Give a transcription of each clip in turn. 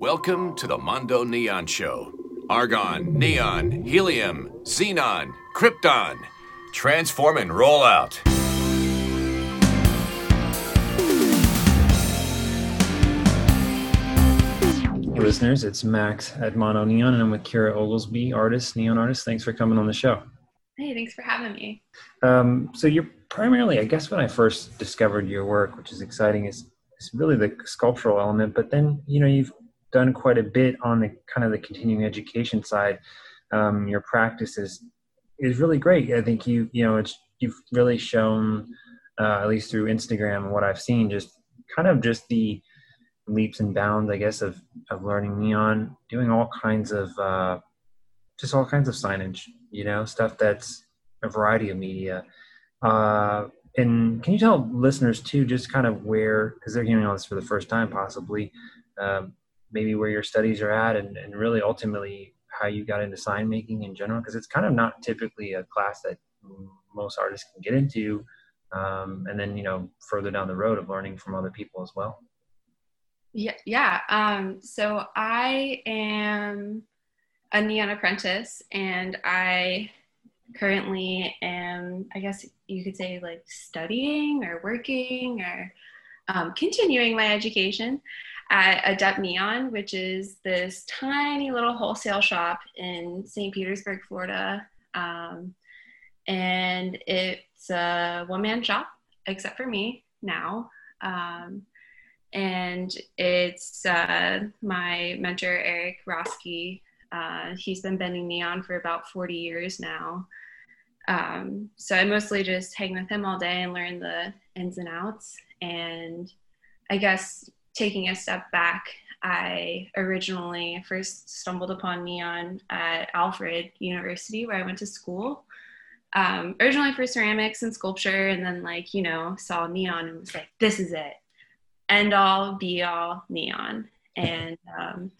Welcome to the Mondo Neon Show. Argon, neon, helium, xenon, krypton. Transform and roll out. Hey listeners, it's Max at Mondo Neon, and I'm with Kira Oglesby, artist, neon artist. Thanks for coming on the show. Hey, thanks for having me. Um, so you're primarily, I guess, when I first discovered your work, which is exciting, is is really the sculptural element. But then, you know, you've done quite a bit on the kind of the continuing education side. Um, your practice is is really great. I think you you know it's you've really shown uh, at least through Instagram what I've seen just kind of just the leaps and bounds I guess of of learning neon, doing all kinds of uh, just all kinds of signage, you know, stuff that's a variety of media. Uh, and can you tell listeners too, just kind of where, because they're hearing all this for the first time, possibly, um, maybe where your studies are at and, and really ultimately how you got into sign making in general because it's kind of not typically a class that most artists can get into um, and then you know further down the road of learning from other people as well. Yeah yeah um, so i am a neon apprentice and i currently am i guess you could say like studying or working or um, continuing my education at Adept Neon, which is this tiny little wholesale shop in St. Petersburg, Florida. Um, and it's a one man shop, except for me now. Um, and it's uh, my mentor, Eric Roski. Uh, he's been bending neon for about 40 years now. Um, so I mostly just hang with him all day and learn the ins and outs. And I guess taking a step back, I originally first stumbled upon neon at Alfred University, where I went to school. Um, originally for ceramics and sculpture, and then like you know saw neon and was like, "This is it, end all, be all, neon." And um,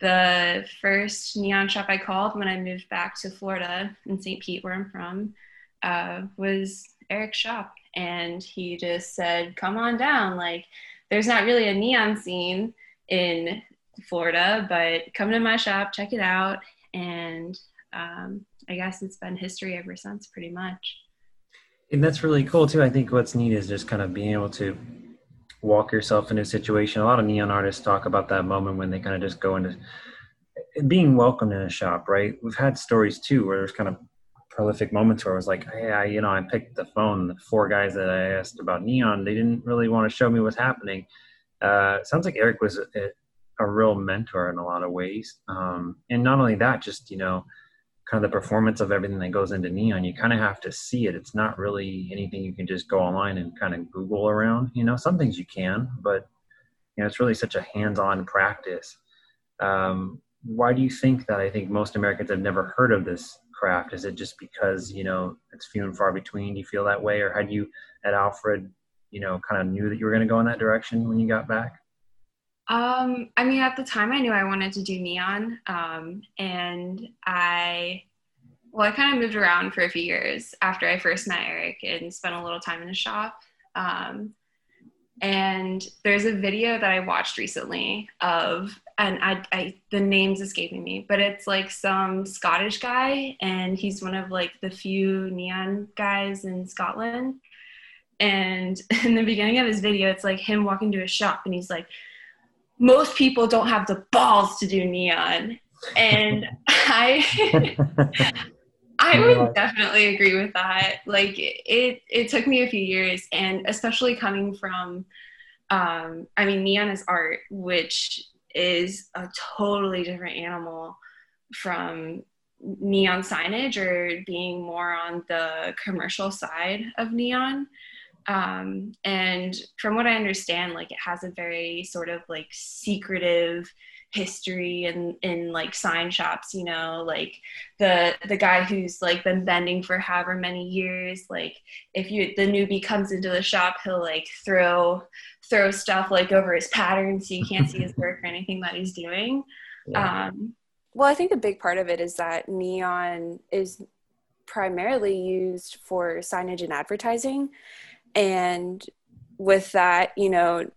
the first neon shop I called when I moved back to Florida in St. Pete, where I'm from, uh, was Eric's shop, and he just said, "Come on down, like." There's not really a neon scene in Florida, but come to my shop, check it out, and um, I guess it's been history ever since, pretty much. And that's really cool too. I think what's neat is just kind of being able to walk yourself into a situation. A lot of neon artists talk about that moment when they kind of just go into being welcomed in a shop, right? We've had stories too where there's kind of prolific moments where I was like, hey, I, you know, I picked the phone. The four guys that I asked about neon, they didn't really want to show me what's happening. Uh, sounds like Eric was a, a, real mentor in a lot of ways, um, and not only that, just you know, kind of the performance of everything that goes into neon. You kind of have to see it. It's not really anything you can just go online and kind of Google around. You know, some things you can, but you know, it's really such a hands-on practice. Um, why do you think that? I think most Americans have never heard of this craft? Is it just because you know it's few and far between? Do you feel that way, or had you at Alfred, you know, kind of knew that you were going to go in that direction when you got back? Um, I mean, at the time, I knew I wanted to do neon, um, and I, well, I kind of moved around for a few years after I first met Eric and spent a little time in his shop. Um, and there's a video that I watched recently of and I, I the name's escaping me, but it's like some Scottish guy, and he's one of like the few neon guys in Scotland. And in the beginning of his video, it's like him walking to a shop, and he's like, "Most people don't have the balls to do neon," and I. I would definitely agree with that. Like it, it took me a few years, and especially coming from, um, I mean, neon is art, which is a totally different animal from neon signage or being more on the commercial side of neon. Um, and from what I understand, like it has a very sort of like secretive history and in, in like sign shops you know like the the guy who's like been bending for however many years like if you the newbie comes into the shop he'll like throw throw stuff like over his pattern so you can't see his work or anything that he's doing yeah. um, well i think a big part of it is that neon is primarily used for signage and advertising and with that you know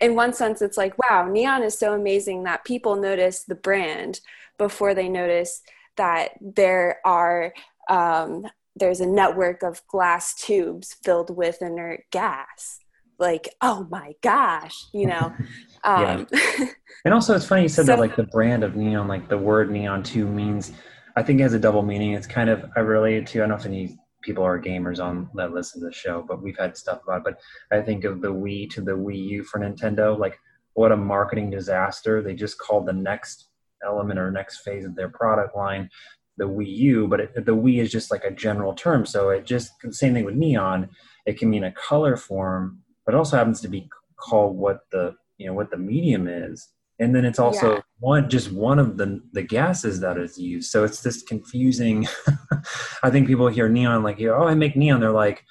in one sense, it's like, wow, neon is so amazing that people notice the brand before they notice that there are um, there's a network of glass tubes filled with inert gas. Like oh my gosh you know? Um, yeah. and also it's funny you said so, that like the brand of neon like the word neon too means i think it has a double meaning. It's kind of i related to i don't know if any people are gamers on that listen to the show but we've had stuff about it but i think of the wii to the wii u for nintendo like what a marketing disaster they just called the next element or next phase of their product line the Wii U, but it, the Wii is just like a general term. So it just same thing with neon. It can mean a color form, but also happens to be called what the you know what the medium is. And then it's also yeah. one just one of the the gases that is used. So it's this confusing. I think people hear neon like, oh, I make neon. They're like,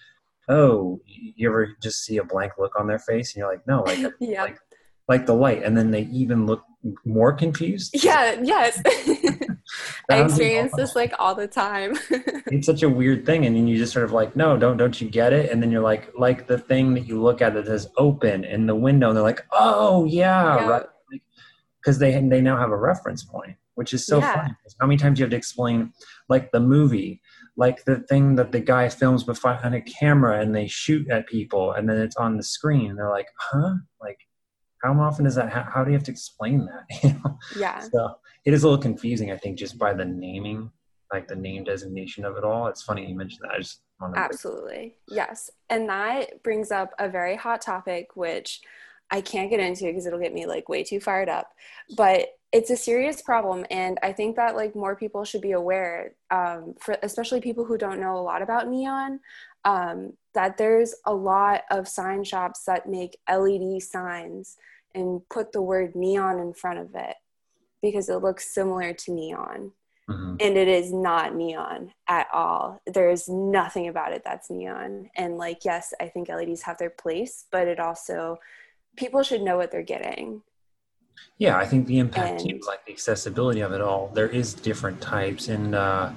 oh, you ever just see a blank look on their face, and you're like, no, like yeah. like like the light, and then they even look more confused. Yeah. Yes. I experience this like all the time. it's such a weird thing, and then you just sort of like, no, don't don't you get it? And then you're like, like the thing that you look at that says open in the window, and they're like, oh yeah, yeah. right, because they they now have a reference point, which is so yeah. funny. How many times you have to explain, like the movie, like the thing that the guy films behind a camera and they shoot at people, and then it's on the screen, and they're like, huh, like how often is that how, how do you have to explain that you know? yeah so it is a little confusing i think just by the naming like the name designation of it all it's funny you mentioned that i just absolutely yes and that brings up a very hot topic which i can't get into because it'll get me like way too fired up but it's a serious problem and i think that like more people should be aware um, for especially people who don't know a lot about neon um, that there's a lot of sign shops that make led signs and put the word neon in front of it because it looks similar to neon. Mm-hmm. And it is not neon at all. There's nothing about it that's neon. And, like, yes, I think LEDs have their place, but it also, people should know what they're getting. Yeah, I think the impact and, like the accessibility of it all. There is different types, and uh,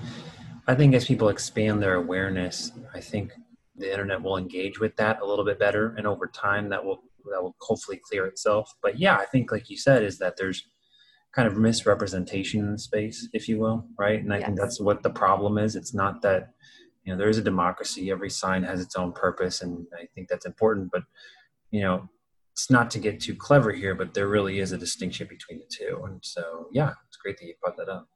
I think as people expand their awareness, I think the internet will engage with that a little bit better, and over time, that will that will hopefully clear itself. But yeah, I think like you said, is that there's kind of misrepresentation in the space, if you will, right? And I yes. think that's what the problem is. It's not that you know there is a democracy. Every sign has its own purpose, and I think that's important. But you know, it's not to get too clever here, but there really is a distinction between the two. And so, yeah, it's great that you brought that up.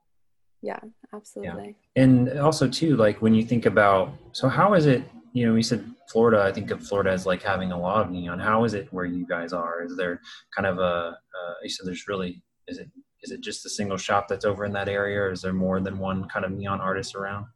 Yeah, absolutely. Yeah. And also too, like when you think about, so how is it you know, we said Florida. I think of Florida as like having a lot of neon. How is it where you guys are? Is there kind of a? Uh, you said there's really is it is it just a single shop that's over in that area, or is there more than one kind of neon artist around?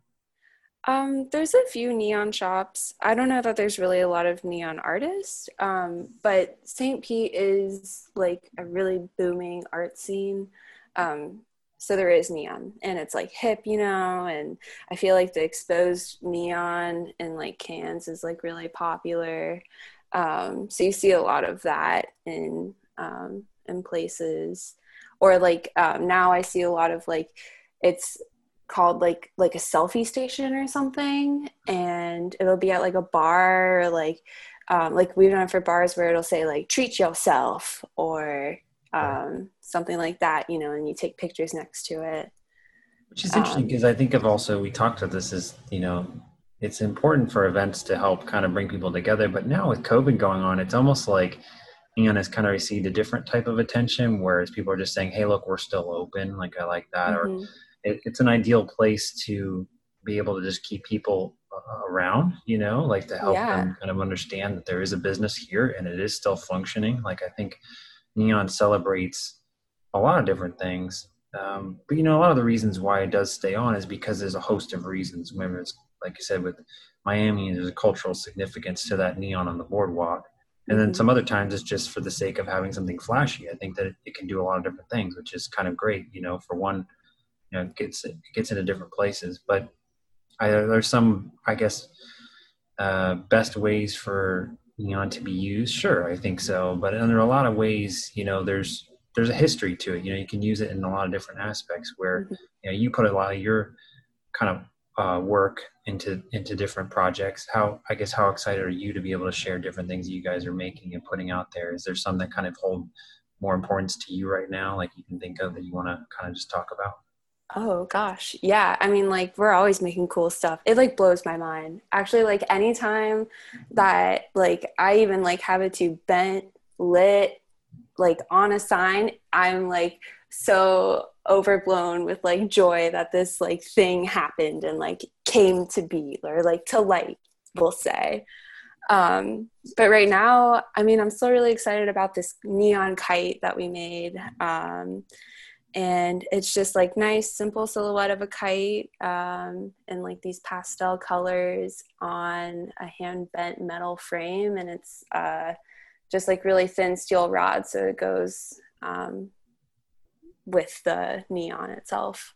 Um, there's a few neon shops. I don't know that there's really a lot of neon artists, um, but St. Pete is like a really booming art scene. Um, so there is neon and it's like hip you know and i feel like the exposed neon in like cans is like really popular um, so you see a lot of that in um, in places or like um, now i see a lot of like it's called like like a selfie station or something and it'll be at like a bar or like um, like we've done for bars where it'll say like treat yourself or um, something like that, you know, and you take pictures next to it. Which is interesting because um, I think of also, we talked about this is you know, it's important for events to help kind of bring people together. But now with COVID going on, it's almost like Neon has kind of received a different type of attention, whereas people are just saying, hey, look, we're still open. Like, I like that. Mm-hmm. Or it, it's an ideal place to be able to just keep people uh, around, you know, like to help yeah. them kind of understand that there is a business here and it is still functioning. Like, I think Neon celebrates a lot of different things. Um, but you know, a lot of the reasons why it does stay on is because there's a host of reasons. Whether it's like you said with Miami, there's a cultural significance to that neon on the boardwalk, and then mm-hmm. some other times it's just for the sake of having something flashy. I think that it can do a lot of different things, which is kind of great. You know, for one, you know, it gets it gets into different places. But I, there's some, I guess, uh, best ways for neon to be used sure i think so but and there are a lot of ways you know there's there's a history to it you know you can use it in a lot of different aspects where mm-hmm. you know you put a lot of your kind of uh, work into into different projects. How I guess how excited are you to be able to share different things you guys are making and putting out there? Is there some that kind of hold more importance to you right now, like you can think of that you want to kind of just talk about? Oh gosh. Yeah. I mean, like, we're always making cool stuff. It like blows my mind. Actually, like, anytime that, like, I even like have it to bent, lit, like on a sign, I'm like so overblown with like joy that this like thing happened and like came to be or like to light, we'll say. Um, but right now, I mean, I'm still really excited about this neon kite that we made. Um, and it's just like nice simple silhouette of a kite um, in like these pastel colors on a hand bent metal frame. And it's uh, just like really thin steel rod so it goes um, with the neon itself.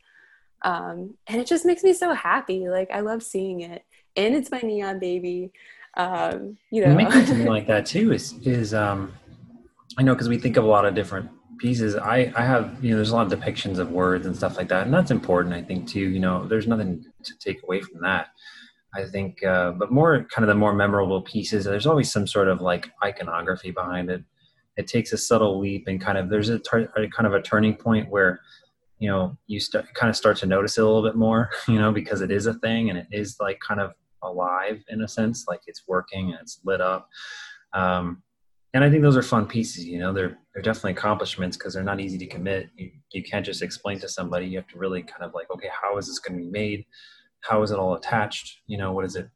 Um, and it just makes me so happy. Like i love seeing it. And it's my neon baby. Um, you know. making something like that too is is um i know because we think of a lot of different pieces. I i have you know there's a lot of depictions of words and stuff like that and that's important i think too you know there's nothing to take away from that i think uh, but more kind of the more memorable pieces there's always some sort of like iconography behind it. It takes a subtle leap and kind of there's a, tar- a kind of a turning point where you know you start kind of start to notice it a little bit more you know because it is a thing and it is like kind of alive in a sense like it's working and it's lit up um, and I think those are fun pieces. You know, they're they're definitely accomplishments because they're not easy to commit. You you can't just explain to somebody. You have to really kind of like, okay, how is this going to be made? How is it all attached? You know, what is it?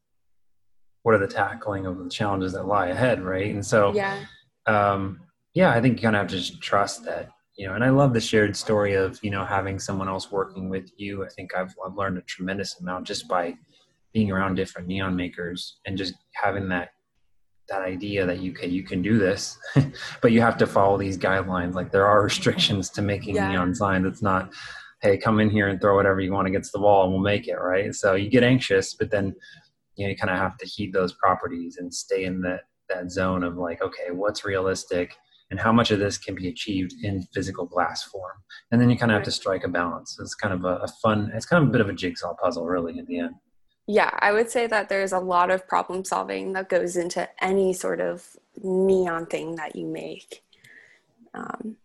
What are the tackling of the challenges that lie ahead, right? And so, yeah, um, yeah, I think you kind of have to just trust that. You know, and I love the shared story of you know having someone else working with you. I think I've I've learned a tremendous amount just by being around different neon makers and just having that that idea that you can you can do this but you have to follow these guidelines. Like there are restrictions to making yeah. neon signs. It's not hey come in here and throw whatever you want against the wall and we'll make it right? So you get anxious but then you know you kind of have to heed those properties and stay in that that zone of like okay what's realistic and how much of this can be achieved in physical glass form? And then you kind of have to strike a balance. It's kind of a, a fun it's kind of a bit of a jigsaw puzzle really in the end yeah, I would say that there's a lot of problem solving that goes into any sort of neon thing that you make. Um,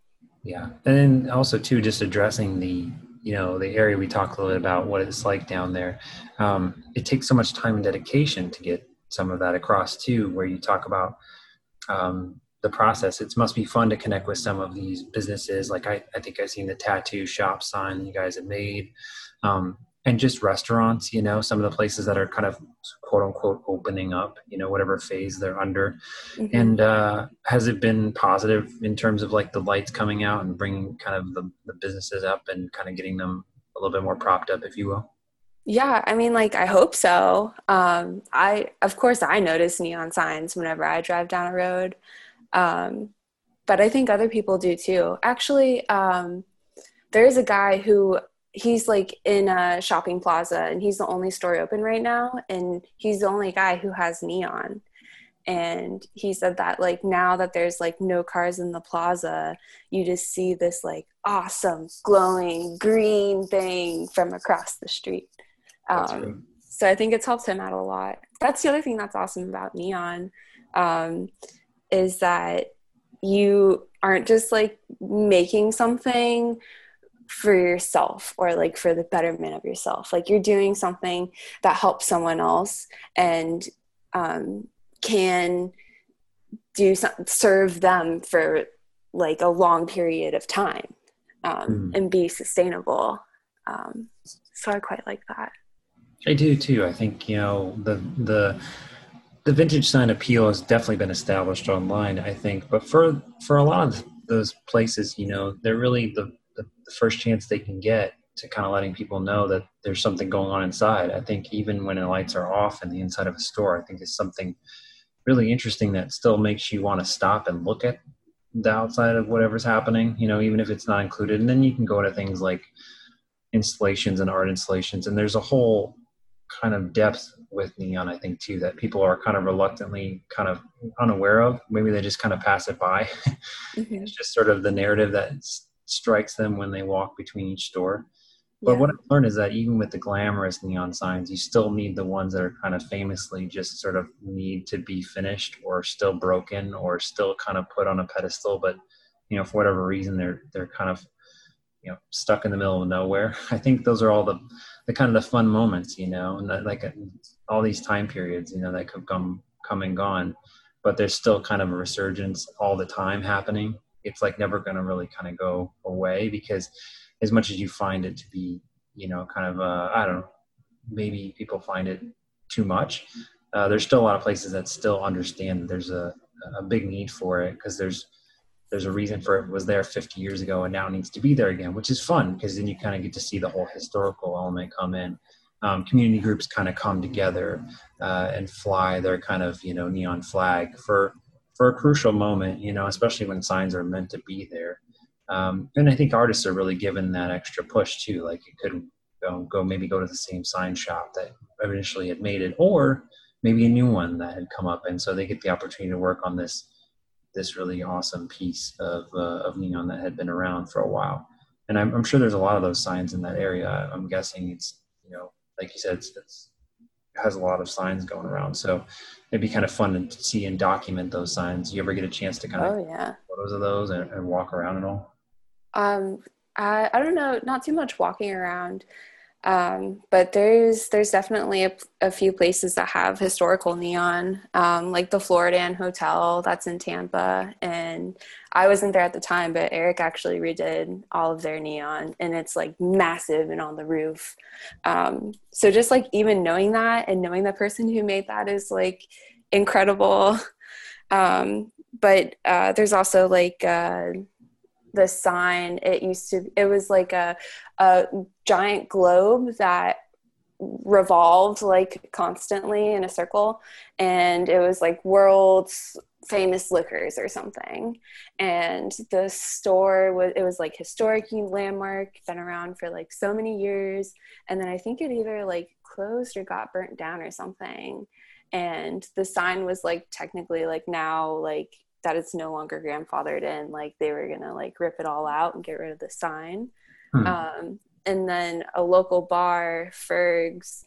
yeah, and then also too, just addressing the you know the area we talked a little bit about what it's like down there. Um, it takes so much time and dedication to get some of that across too, where you talk about um, the process. It must be fun to connect with some of these businesses. Like I, I think I've seen the tattoo shop sign you guys have made. Um, and just restaurants you know some of the places that are kind of quote unquote opening up you know whatever phase they're under. Mm-hmm. and uh, has it been positive in terms of like the lights coming out and bringing kind of the, the businesses up and kind of getting them a little bit more propped up if you will? Yeah i mean like i hope so. Um, i of course i notice neon signs whenever i drive down a road. Um, but i think other people do too. Actually um, there's a guy who he's like in a shopping plaza and he's the only store open right now and he's the only guy who has neon. And he said that like now that there's like no cars in the plaza you just see this like awesome glowing green thing from across the street. Um, so i think it's helped him out a lot. That's the other thing that's awesome about neon um, is that you aren't just like making something for yourself or like for the betterment of yourself. Like you're doing something that helps someone else and um, can do some, serve them for like a long period of time um, mm. and be sustainable. Um, so i quite like that. I do too. I think you know the the the vintage sign appeal has definitely been established online i think. But for for a lot of those places you know they're really the the, first chance they can get to kind of letting people know that there's something going on inside. I think even when the lights are off in the inside of a store, I think it's something really interesting that still makes you want to stop and look at the outside of whatever's happening, you know, even if it's not included. And then you can go to things like installations and art installations. And there's a whole kind of depth with neon, I think, too, that people are kind of reluctantly kind of unaware of. Maybe they just kind of pass it by. Mm-hmm. it's just sort of the narrative that's strikes them when they walk between each store. But yeah. what I've learned is that even with the glamorous neon signs, you still need the ones that are kind of famously just sort of need to be finished or still broken or still kind of put on a pedestal. But you know, for whatever reason, they're they're kind of you know stuck in the middle of nowhere. I think those are all the the kind of the fun moments, you know, and that, like all these time periods, you know, that could come come and gone, but there's still kind of a resurgence all the time happening. It's like never going to really kind of go away because as much as you find it to be, you know, kind of, uh, I don't know, maybe people find it too much. Uh, there's still a lot of places that still understand that there's a, a big need for it because there's there's a reason for it was there 50 years ago and now needs to be there again, which is fun because then you kind of get to see the whole historical element come in. Um, community groups kind of come together uh, and fly their kind of you know neon flag for for a crucial moment, you know, especially when signs are meant to be there. Um, and I think artists are really given that extra push too. Like you could go, go maybe go to the same sign shop that initially had made it, or maybe a new one that had come up, and so they get the opportunity to work on this this really awesome piece of uh, of neon that had been around for a while. And I'm, I'm, sure there's a lot of those signs in that area. I'm guessing it's you know like you said, it's, it's it has a lot of signs going around. So it'd be kind of fun to see and document those signs. You ever get a chance to kind of oh, yeah. photos of those and, and walk around and all? Um, I, I don't know, not too much walking around. Um, but there's there's definitely a, a, few places that have historical neon, um, like the Floridan Hotel that's in Tampa. And I wasn't there at the time, but Eric actually redid all of their neon, and it's like massive and on the roof. Um, so just like even knowing that and knowing the person who made that is like incredible. Um, but uh, there's also like uh, the sign it used to it was like a, a giant globe that revolved like constantly in a circle. And it was like world's famous liquors or something. And the store was it was like historic landmark been around for like so many years. And then i think it either like closed or got burnt down or something. And the sign was like technically like now like that it's no longer grandfathered in like they were gonna like rip it all out and get rid of the sign. Hmm. um, and then a local bar fergs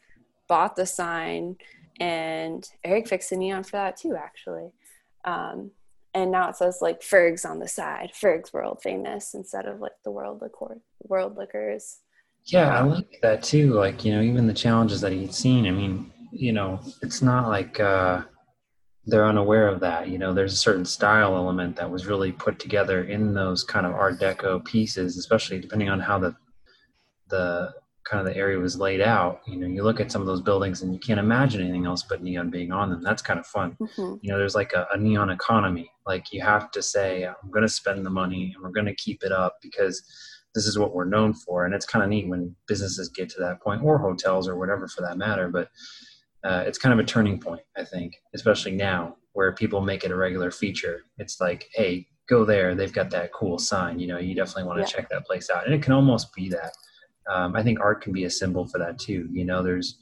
bought the sign and eric fixed the neon for that too actually. Um, and now it says like fergs on the side fergs world famous instead of like the world liquor world liquors. Yeah i like that too like you know even the challenges that he'd seen i mean you know it's not like uh they're unaware of that. You know, there's a certain style element that was really put together in those kind of Art Deco pieces, especially depending on how the the kind of the area was laid out. You know, you look at some of those buildings and you can't imagine anything else but neon being on them. That's kind of fun. Mm-hmm. You know, there's like a, a neon economy. Like you have to say, I'm going to spend the money and we're going to keep it up because this is what we're known for. And it's kind of neat when businesses get to that point, or hotels or whatever for that matter. But uh, it's kind of a turning point, I think, especially now where people make it a regular feature. It's like, hey, go there. They've got that cool sign. You know, you definitely want to yeah. check that place out. And it can almost be that. Um, I think art can be a symbol for that too. You know, there's,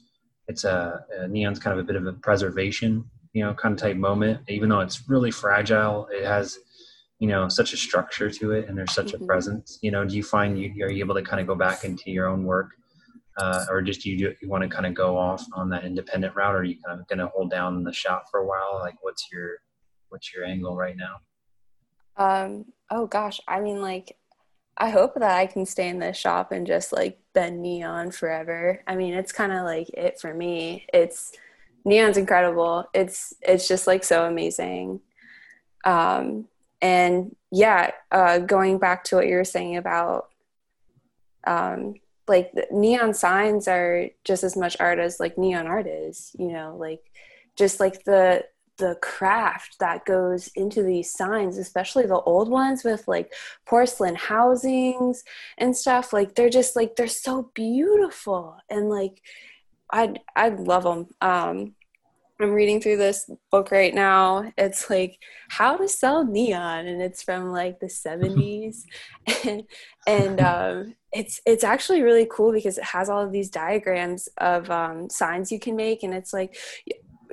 it's a, a, neon's kind of a bit of a preservation, you know, kind of type moment. Even though it's really fragile, it has, you know, such a structure to it, and there's such mm-hmm. a presence. You know, do you find you are you able to kind of go back into your own work uh, or just you do you want to kind of go off on that independent route, or you kind of going to hold down the shop for a while? Like, what's your what's your angle right now? Um. Oh gosh, I mean, like, I hope that I can stay in this shop and just like bend neon forever. I mean, it's kind of like it for me. It's neon's incredible. It's it's just like so amazing. Um. And yeah, uh, going back to what you were saying about um, like neon signs are just as much art as like neon art is you know like just like the the craft that goes into these signs especially the old ones with like porcelain housings and stuff like they're just like they're so beautiful and like i'd i'd love them um I'm reading through this book right now. It's like how to sell neon, and it's from like the 70s, and, and um, it's it's actually really cool because it has all of these diagrams of um, signs you can make, and it's like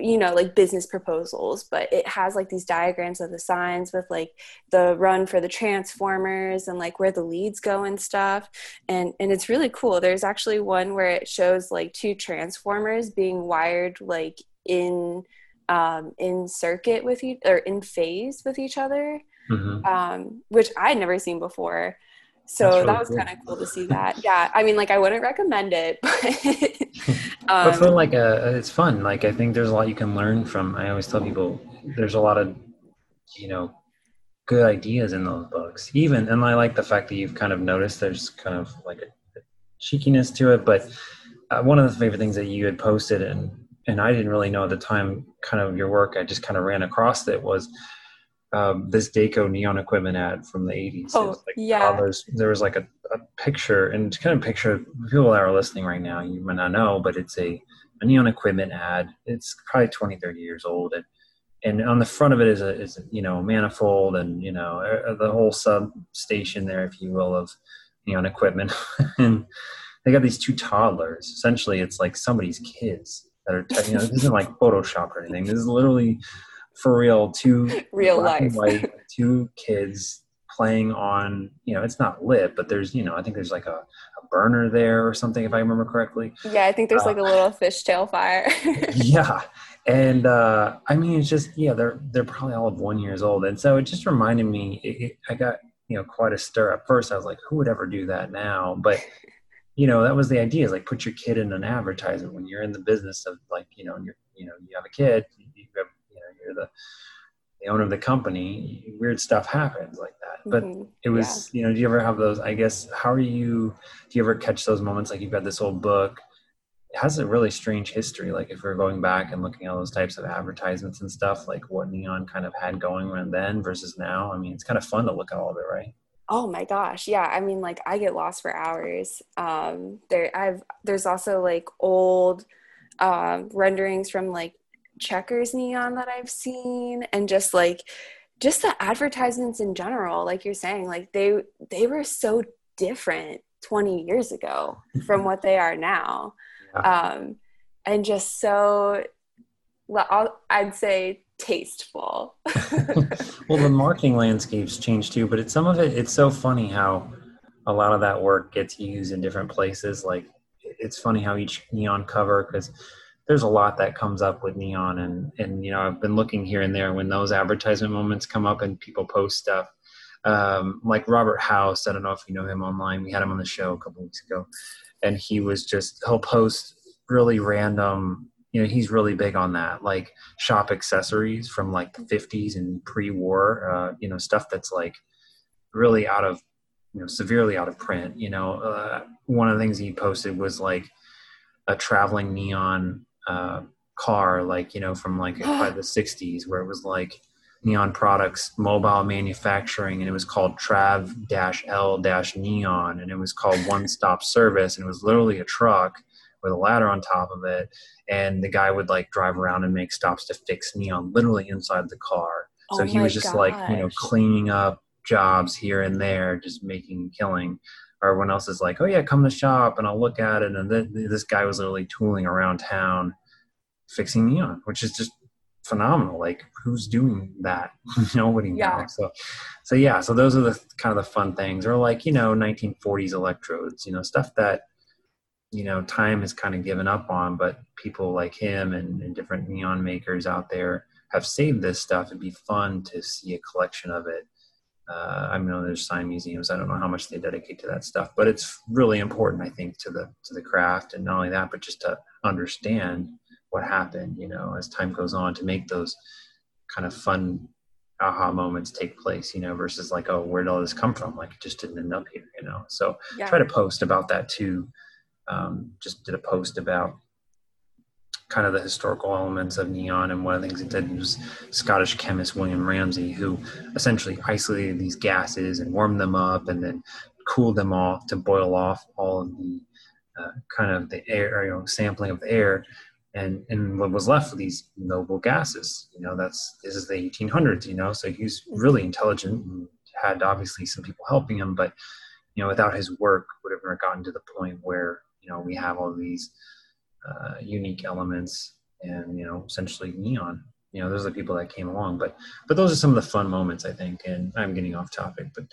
you know like business proposals but it has like these diagrams of the signs with like the run for the transformers and like where the leads go and stuff. And and it's really cool. There's actually one where it shows like two transformers being wired like in um in circuit with each or in phase with each other mm-hmm. um which i'd never seen before so really that was cool. kind of cool to see that yeah i mean like i wouldn't recommend it but, um, for like a it's fun like i think there's a lot you can learn from i always tell people there's a lot of you know good ideas in those books even and i like the fact that you've kind of noticed there's kind of like a, a cheekiness to it but uh, one of the favorite things that you had posted and and i didn't really know at the time kind of your work i just kind of ran across it was um, this Daco neon equipment ad from the 80s. Oh, like yeah. there was like a, a, picture, and to kind of picture people that are listening right now, you might not know, but it's a, a neon equipment ad. It's probably 20, 30 years old. And, and on the front of it is a, is a, you know, manifold and, you know, the whole substation there, if you will, of neon equipment. and they got these two toddlers. Essentially, it's like somebody's kids that are, you know, this isn't like Photoshop or anything. This is literally for real two real life. white, two kids playing on you know it's not lit but there's you know i think there's like a, a burner there or something if i remember correctly. Yeah i think there's uh, like a little fishtail fire. Yeah and uh i mean it's just yeah they're they're probably all of one years old and so it just reminded me it, it, i got you know quite a stir. At first i was like who would ever do that now? But you know that was the idea is like put your kid in an advertisement when you're in the business of like you know you're you know you have a kid you have you're the the owner of the company, weird stuff happens like that. But mm-hmm. it was, yeah. you know, do you ever have those? I guess, how are you? Do you ever catch those moments like you've got this old book? It has a really strange history. Like if we're going back and looking at those types of advertisements and stuff, like what Neon kind of had going around then versus now. I mean, it's kind of fun to look at all of it, right? Oh my gosh, yeah. I mean, like I get lost for hours. Um, there, I've there's also like old um, renderings from like checkers neon that I've seen and just like just the advertisements in general like you're saying like they they were so different 20 years ago from what they are now um and just so well I'd say tasteful. Well the marketing landscape's changed too but it's some of it it's so funny how a lot of that work gets used in different places. Like it's funny how each neon cover because there's a lot that comes up with neon and and you know i've been looking here and there when those advertisement moments come up and people post stuff. Um, like robert house i don't know if you know him online we had him on the show a couple weeks ago and he was just he'll post really random you know he's really big on that like shop accessories from like the 50s and pre-war uh, you know stuff that's like really out of you know severely out of print you know uh, one of the things he posted was like a traveling neon uh, car, like you know, from like by the '60s, where it was like Neon Products Mobile Manufacturing, and it was called Trav L Neon, and it was called One Stop Service, and it was literally a truck with a ladder on top of it, and the guy would like drive around and make stops to fix neon, literally inside the car. So oh he was just gosh. like you know cleaning up jobs here and there, just making killing everyone else is like, oh yeah, come to the shop and I'll look at it. And then this guy was literally tooling around town fixing neon, which is just phenomenal. Like who's doing that? Nobody yeah. knows. So, so yeah, so those are the kind of the fun things or like, you know, 1940s electrodes, you know, stuff that, you know, time has kind of given up on, but people like him and, and different neon makers out there have saved this stuff. It'd be fun to see a collection of it uh, I know there's sign museums. I don't know how much they dedicate to that stuff, but it's really important, I think, to the to the craft, and not only that, but just to understand what happened. You know, as time goes on, to make those kind of fun aha moments take place. You know, versus like, oh, where did all this come from? Like, it just didn't end up here. You know, so yeah. try to post about that too. Um, just did a post about kind of the historical elements of neon. And one of the things it did was Scottish chemist William Ramsay, who essentially isolated these gases and warmed them up and then cooled them off to boil off all of the uh, kind of the air, you know, sampling of the air. And, and what was left of these noble gases, you know, that's, this is the 1800s, you know, so he was really intelligent and had obviously some people helping him, but, you know, without his work would have never gotten to the point where, you know, we have all these, uh, unique elements and you know essentially neon you know those are the people that came along but but those are some of the fun moments i think and i'm getting off topic but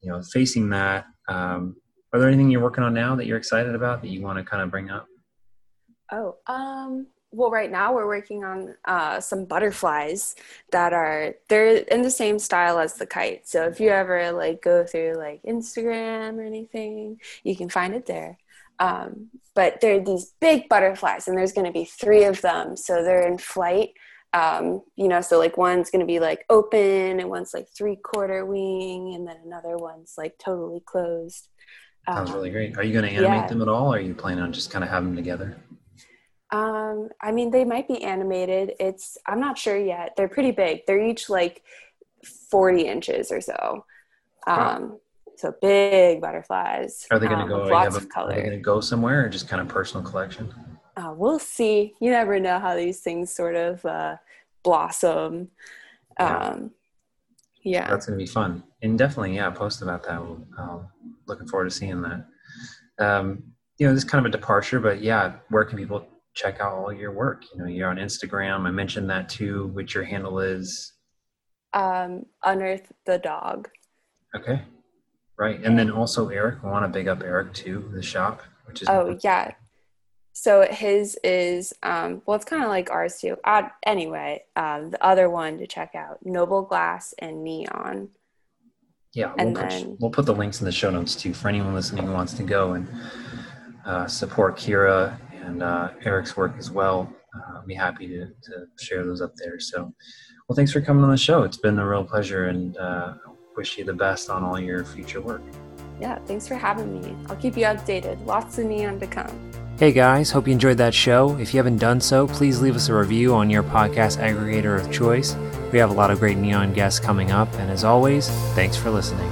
you know facing that um, are there anything you're working on now that you're excited about that you want to kind of bring up? Oh um well right now we're working on uh, some butterflies that are they're in the same style as the kite. So if you ever like go through like instagram or anything you can find it there um, but they're these big butterflies and there's going to be three of them so they're in flight um, you know so like one's going to be like open and one's like three quarter wing and then another one's like totally closed sounds um, really great are you going to animate yeah. them at all or are you planning on just kind of having them together um, I mean, they might be animated. It's I'm not sure yet. They're pretty big. They're each like 40 inches or so. Um, so big butterflies. Are they going to um, go? Lots a, of color. Are they going to go somewhere, or just kind of personal collection? Uh, we'll see. You never know how these things sort of uh, blossom. Yeah. Um, yeah. That's going to be fun, and definitely, yeah, post about that. Um, looking forward to seeing that. Um, you know, this is kind of a departure, but yeah, where can people check out all your work? You know, you're on Instagram. I mentioned that too, which your handle is. Um, unearth the dog. Okay. Right. And then also Eric, I want to big up Eric too, the shop, which is Oh yeah. So his is um well it's kind of like ours too. Uh, anyway, um the other one to check out, Noble Glass and Neon. Yeah, we'll And put, then- we'll put the links in the show notes too for anyone listening who wants to go and uh, support Kira and uh, Eric's work as well. Uh, I'll be happy to, to share those up there. So, well, thanks for coming on the show. It's been a real pleasure and uh, wish you the best on all your future work. Yeah, thanks for having me. I'll keep you updated. Lots of neon to come. Hey guys, hope you enjoyed that show. If you haven't done so, please leave us a review on your podcast aggregator of choice. We have a lot of great neon guests coming up, and as always, thanks for listening.